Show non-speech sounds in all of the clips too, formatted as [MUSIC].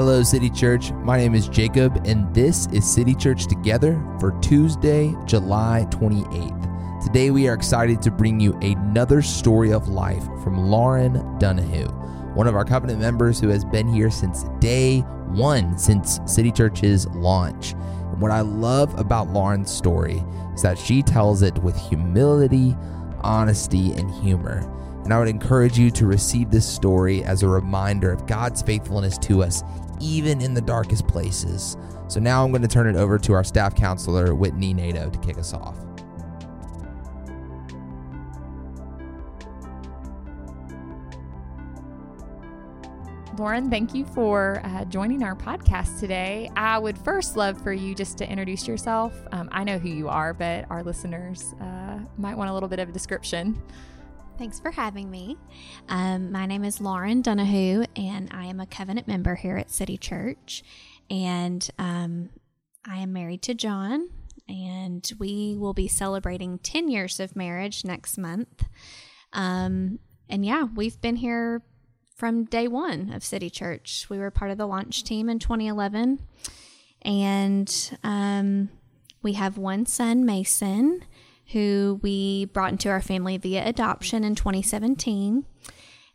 Hello, City Church. My name is Jacob, and this is City Church Together for Tuesday, July 28th. Today, we are excited to bring you another story of life from Lauren Dunahoo, one of our covenant members who has been here since day one, since City Church's launch. And what I love about Lauren's story is that she tells it with humility, honesty, and humor. And I would encourage you to receive this story as a reminder of God's faithfulness to us, even in the darkest places. So now I'm going to turn it over to our staff counselor, Whitney Nato, to kick us off. Lauren, thank you for uh, joining our podcast today. I would first love for you just to introduce yourself. Um, I know who you are, but our listeners uh, might want a little bit of a description. Thanks for having me. Um, my name is Lauren Dunahoo, and I am a covenant member here at City Church. And um, I am married to John, and we will be celebrating 10 years of marriage next month. Um, and yeah, we've been here from day one of City Church. We were part of the launch team in 2011. And um, we have one son, Mason who we brought into our family via adoption in 2017.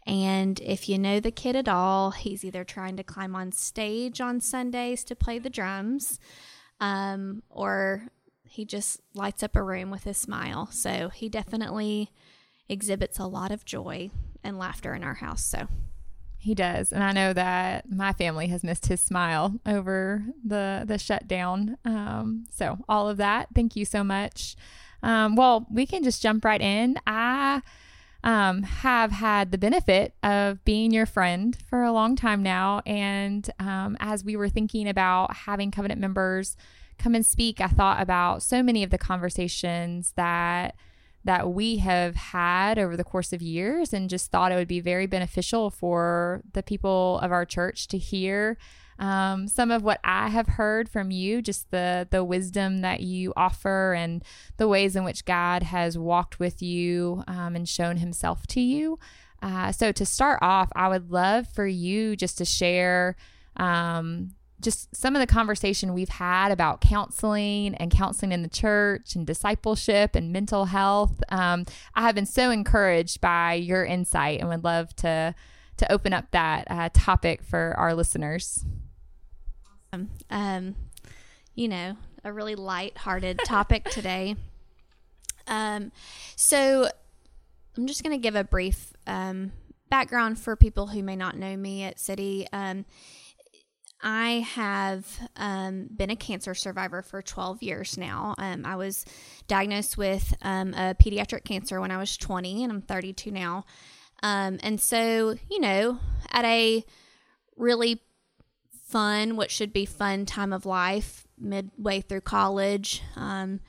And if you know the kid at all, he's either trying to climb on stage on Sundays to play the drums, um, or he just lights up a room with his smile. So he definitely exhibits a lot of joy and laughter in our house. So he does, and I know that my family has missed his smile over the the shutdown. Um, so all of that, thank you so much. Um, well, we can just jump right in. I um, have had the benefit of being your friend for a long time now. And um, as we were thinking about having covenant members come and speak, I thought about so many of the conversations that that we have had over the course of years and just thought it would be very beneficial for the people of our church to hear um, some of what I have heard from you, just the the wisdom that you offer and the ways in which God has walked with you um, and shown Himself to you. Uh, so to start off, I would love for you just to share. Um, just some of the conversation we've had about counseling and counseling in the church and discipleship and mental health. Um, I have been so encouraged by your insight and would love to to open up that uh, topic for our listeners. Um, you know, a really light-hearted topic [LAUGHS] today. Um, so I'm just going to give a brief um, background for people who may not know me at City. Um, I have um, been a cancer survivor for 12 years now. Um, I was diagnosed with um, a pediatric cancer when I was 20, and I'm 32 now. Um, and so, you know, at a really fun, what should be fun time of life, midway through college, um,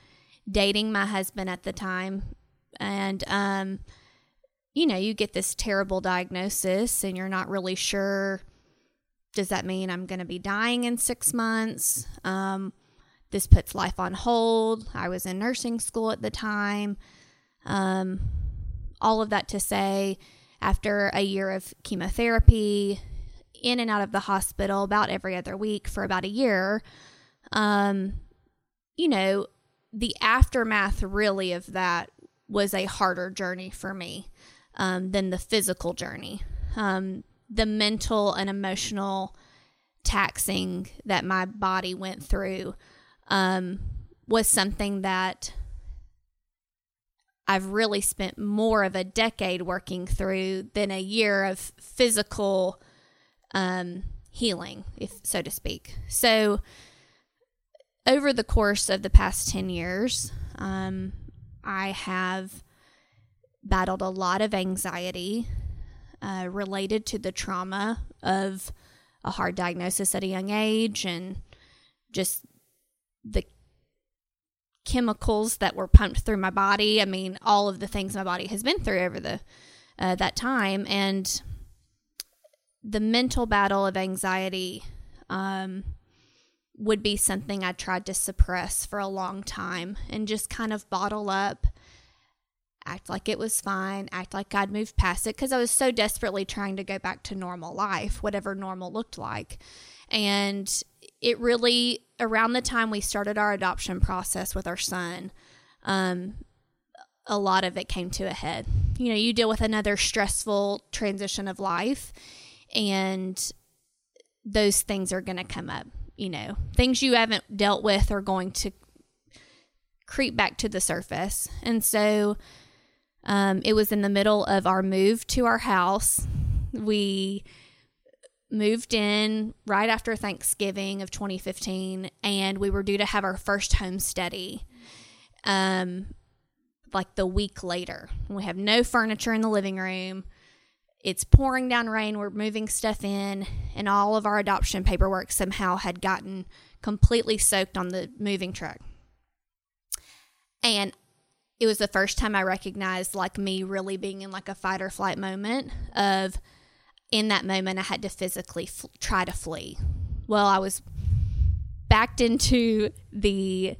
dating my husband at the time. And, um, you know, you get this terrible diagnosis and you're not really sure does that mean I'm going to be dying in six months? Um, this puts life on hold. I was in nursing school at the time. Um, all of that to say, after a year of chemotherapy, in and out of the hospital about every other week for about a year. Um, you know, the aftermath really of that was a harder journey for me um, than the physical journey. Um, the mental and emotional taxing that my body went through um, was something that I've really spent more of a decade working through than a year of physical um, healing, if so to speak. So, over the course of the past 10 years, um, I have battled a lot of anxiety uh, related to the trauma of a hard diagnosis at a young age and just the chemicals that were pumped through my body. I mean, all of the things my body has been through over the uh, that time, and the mental battle of anxiety um, would be something I tried to suppress for a long time and just kind of bottle up, act like it was fine, act like I'd moved past it because I was so desperately trying to go back to normal life, whatever normal looked like. And it really, around the time we started our adoption process with our son, um, a lot of it came to a head. You know, you deal with another stressful transition of life, and those things are going to come up. You know, things you haven't dealt with are going to creep back to the surface. And so um, it was in the middle of our move to our house. We moved in right after Thanksgiving of 2015, and we were due to have our first home study. Um, like the week later. We have no furniture in the living room. It's pouring down rain. We're moving stuff in, and all of our adoption paperwork somehow had gotten completely soaked on the moving truck. And it was the first time I recognized like me really being in like a fight or flight moment of in that moment I had to physically try to flee. Well, I was backed into the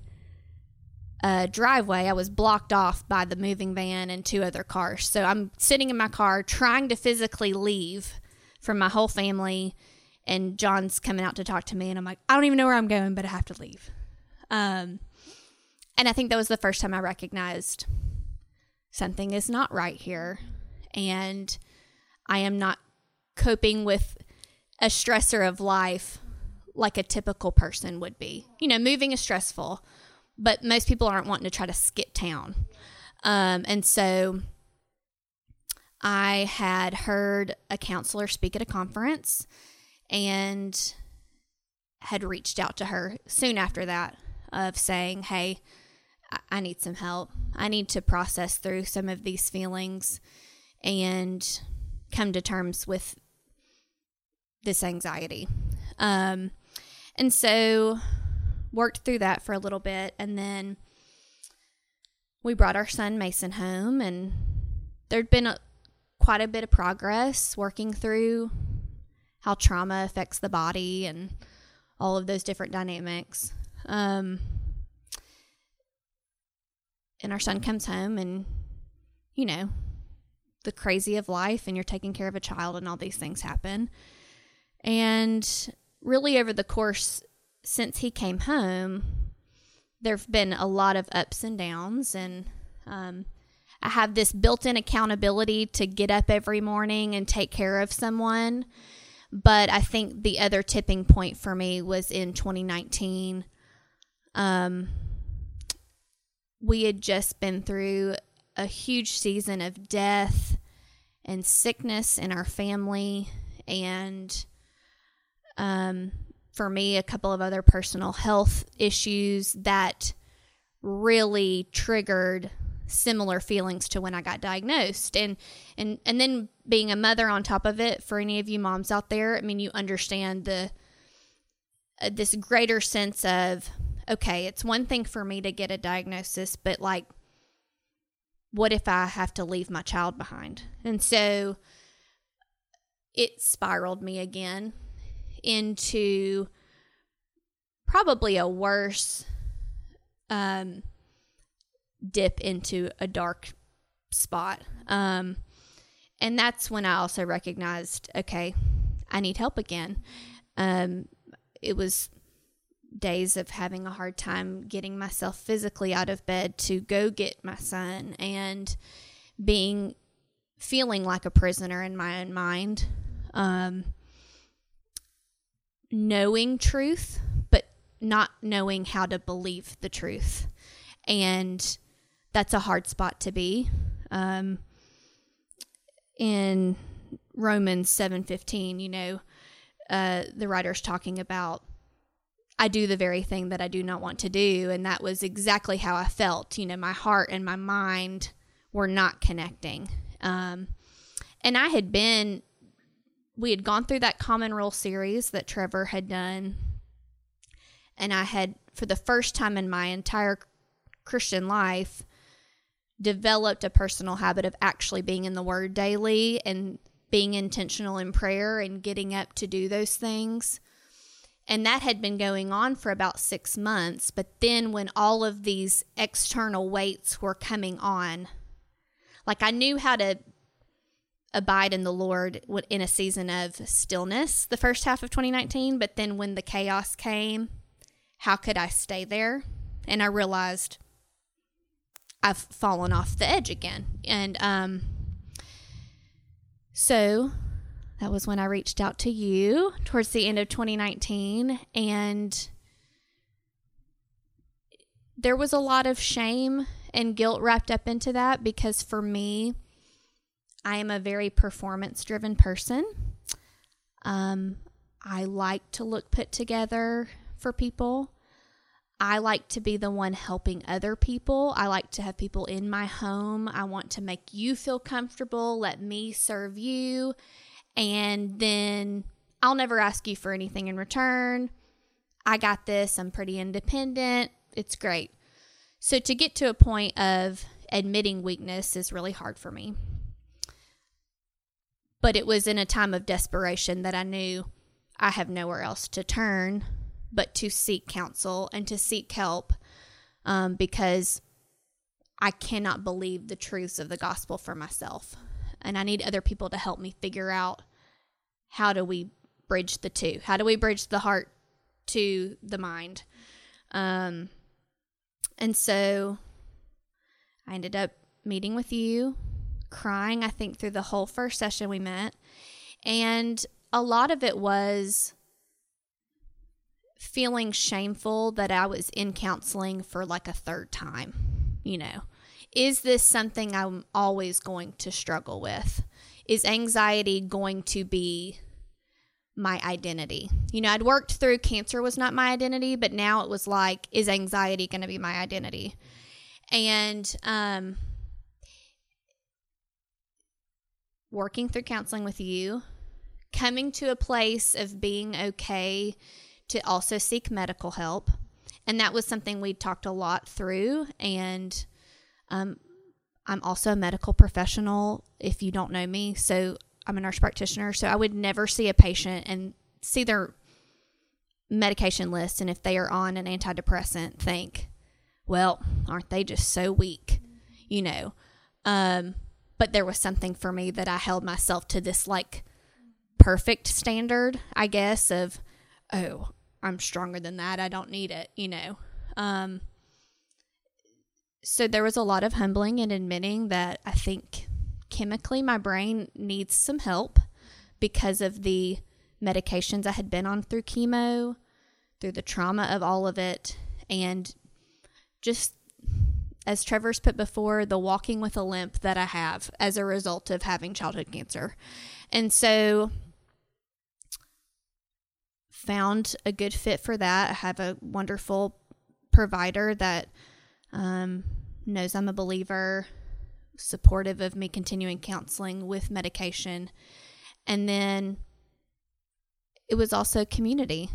uh, driveway. I was blocked off by the moving van and two other cars. So I'm sitting in my car trying to physically leave from my whole family. And John's coming out to talk to me, and I'm like, I don't even know where I'm going, but I have to leave. Um, and I think that was the first time I recognized something is not right here. And I am not coping with a stressor of life like a typical person would be. You know, moving is stressful, but most people aren't wanting to try to skip town. Um, and so I had heard a counselor speak at a conference and had reached out to her soon after that of saying, Hey, I need some help. I need to process through some of these feelings and come to terms with this anxiety. Um, and so worked through that for a little bit and then we brought our son Mason home and there'd been a, quite a bit of progress working through how trauma affects the body and all of those different dynamics. Um, and our son comes home and you know the crazy of life and you're taking care of a child and all these things happen and really over the course since he came home there've been a lot of ups and downs and um, i have this built-in accountability to get up every morning and take care of someone. But i think the other tipping point for me was in 2019 um, we had just been through a huge season of death and sickness in our family and um, for me a couple of other personal health issues that really triggered similar feelings to when I got diagnosed and and and then being a mother on top of it for any of you moms out there I mean you understand the uh, this greater sense of okay, it's one thing for me to get a diagnosis, but like, what if I have to leave my child behind? And so it spiraled me again into probably a worse um, dip into a dark spot. Um, and that's when I also recognized, okay, I need help again. Um, it was days of having a hard time getting myself physically out of bed to go get my son and being feeling like a prisoner in my own mind um, knowing truth but not knowing how to believe the truth and that's a hard spot to be um, in romans 7.15 you know uh, the writer's talking about I do the very thing that I do not want to do. And that was exactly how I felt. You know, my heart and my mind were not connecting. Um, and I had been, we had gone through that Common Rule series that Trevor had done. And I had, for the first time in my entire Christian life, developed a personal habit of actually being in the Word daily and being intentional in prayer and getting up to do those things. And that had been going on for about six months. But then, when all of these external weights were coming on, like I knew how to abide in the Lord in a season of stillness the first half of 2019. But then when the chaos came, how could I stay there? And I realized I've fallen off the edge again. And um, so that was when I reached out to you towards the end of 2019. And there was a lot of shame and guilt wrapped up into that because for me, I am a very performance driven person. Um, I like to look put together for people. I like to be the one helping other people. I like to have people in my home. I want to make you feel comfortable, let me serve you, and then I'll never ask you for anything in return. I got this. I'm pretty independent. It's great. So to get to a point of admitting weakness is really hard for me. But it was in a time of desperation that I knew I have nowhere else to turn but to seek counsel and to seek help um, because I cannot believe the truths of the gospel for myself. And I need other people to help me figure out how do we bridge the two? How do we bridge the heart to the mind? Um, and so I ended up meeting with you, crying, I think, through the whole first session we met. And a lot of it was feeling shameful that I was in counseling for like a third time. You know, is this something I'm always going to struggle with? Is anxiety going to be my identity? You know, I'd worked through cancer was not my identity, but now it was like, is anxiety going to be my identity? And, um, working through counseling with you, coming to a place of being okay to also seek medical help. And that was something we talked a lot through. And um, I'm also a medical professional, if you don't know me. So I'm a nurse practitioner. So I would never see a patient and see their medication list. And if they are on an antidepressant, think, well, aren't they just so weak? You know. Um, but there was something for me that I held myself to this like perfect standard, I guess, of, oh, I'm stronger than that. I don't need it, you know. Um, so there was a lot of humbling and admitting that I think chemically my brain needs some help because of the medications I had been on through chemo, through the trauma of all of it, and just as Trevor's put before, the walking with a limp that I have as a result of having childhood cancer. And so found a good fit for that. I have a wonderful provider that um, knows I'm a believer, supportive of me continuing counseling with medication. And then it was also community.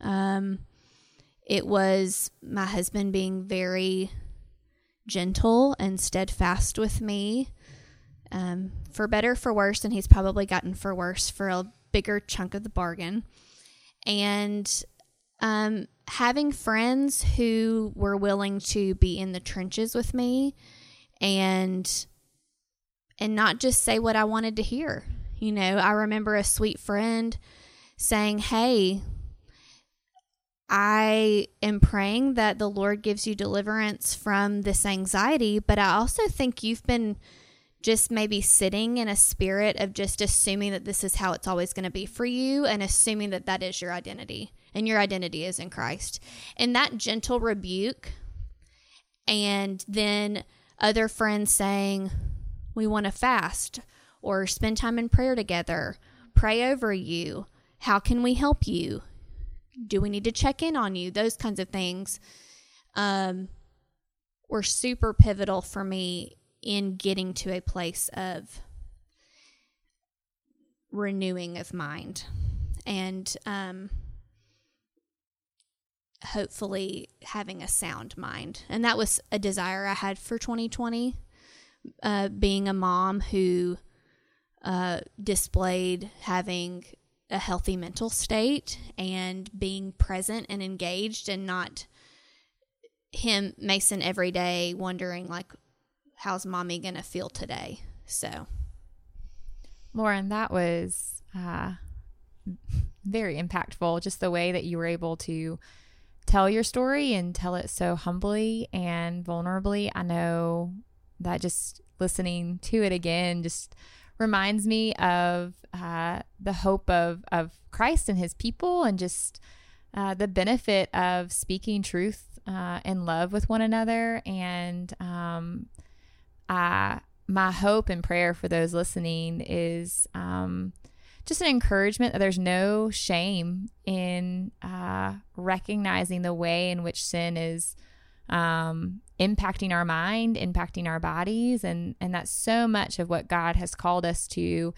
Um, it was my husband being very gentle and steadfast with me, um, for better, for worse, and he's probably gotten for worse for a bigger chunk of the bargain and um, having friends who were willing to be in the trenches with me and and not just say what I wanted to hear. You know, I remember a sweet friend saying, "Hey, I am praying that the Lord gives you deliverance from this anxiety, but I also think you've been just maybe sitting in a spirit of just assuming that this is how it's always going to be for you and assuming that that is your identity and your identity is in Christ. And that gentle rebuke, and then other friends saying, We want to fast or spend time in prayer together, pray over you. How can we help you? Do we need to check in on you? Those kinds of things um, were super pivotal for me in getting to a place of renewing of mind and um, hopefully having a sound mind. And that was a desire I had for 2020, uh, being a mom who uh, displayed having a healthy mental state and being present and engaged and not him Mason every day wondering like how's mommy going to feel today? So. Lauren, that was uh, very impactful. Just the way that you were able to tell your story and tell it so humbly and vulnerably. I know that just listening to it again just reminds me of uh, the hope of of Christ and His people, and just uh, the benefit of speaking truth uh, and love with one another. And um, my hope and prayer for those listening is um, just an encouragement that there's no shame in uh, recognizing the way in which sin is um, impacting our mind, impacting our bodies, and and that's so much of what God has called us to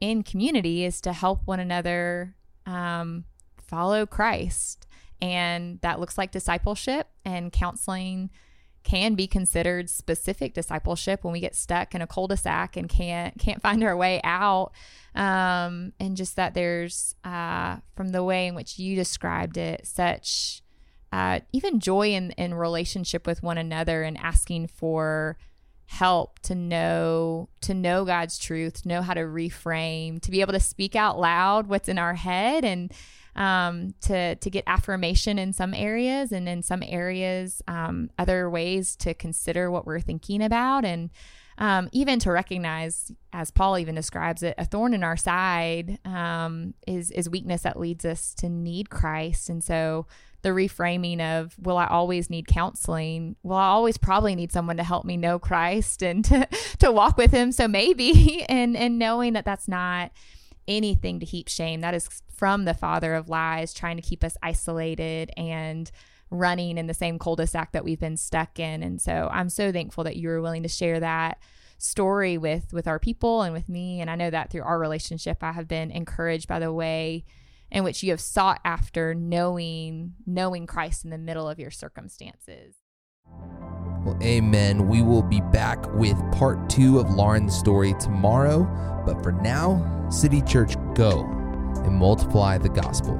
in community is to help one another um, follow Christ, and that looks like discipleship and counseling can be considered specific discipleship when we get stuck in a cul-de-sac and can't can't find our way out. Um, and just that there's uh, from the way in which you described it such uh, even joy in, in relationship with one another and asking for help to know to know God's truth, to know how to reframe, to be able to speak out loud what's in our head and um, to to get affirmation in some areas and in some areas um, other ways to consider what we're thinking about and um, even to recognize, as Paul even describes it, a thorn in our side um, is is weakness that leads us to need Christ, and so the reframing of will I always need counseling? Will I always probably need someone to help me know Christ and [LAUGHS] to, to walk with him? So maybe [LAUGHS] and and knowing that that's not anything to heap shame. That is from the father of lies trying to keep us isolated and running in the same cul-de-sac that we've been stuck in. And so I'm so thankful that you were willing to share that story with with our people and with me and I know that through our relationship I have been encouraged by the way in which you have sought after knowing knowing Christ in the middle of your circumstances. Well, amen. We will be back with part two of Lauren's story tomorrow. But for now, City Church, go and multiply the gospel.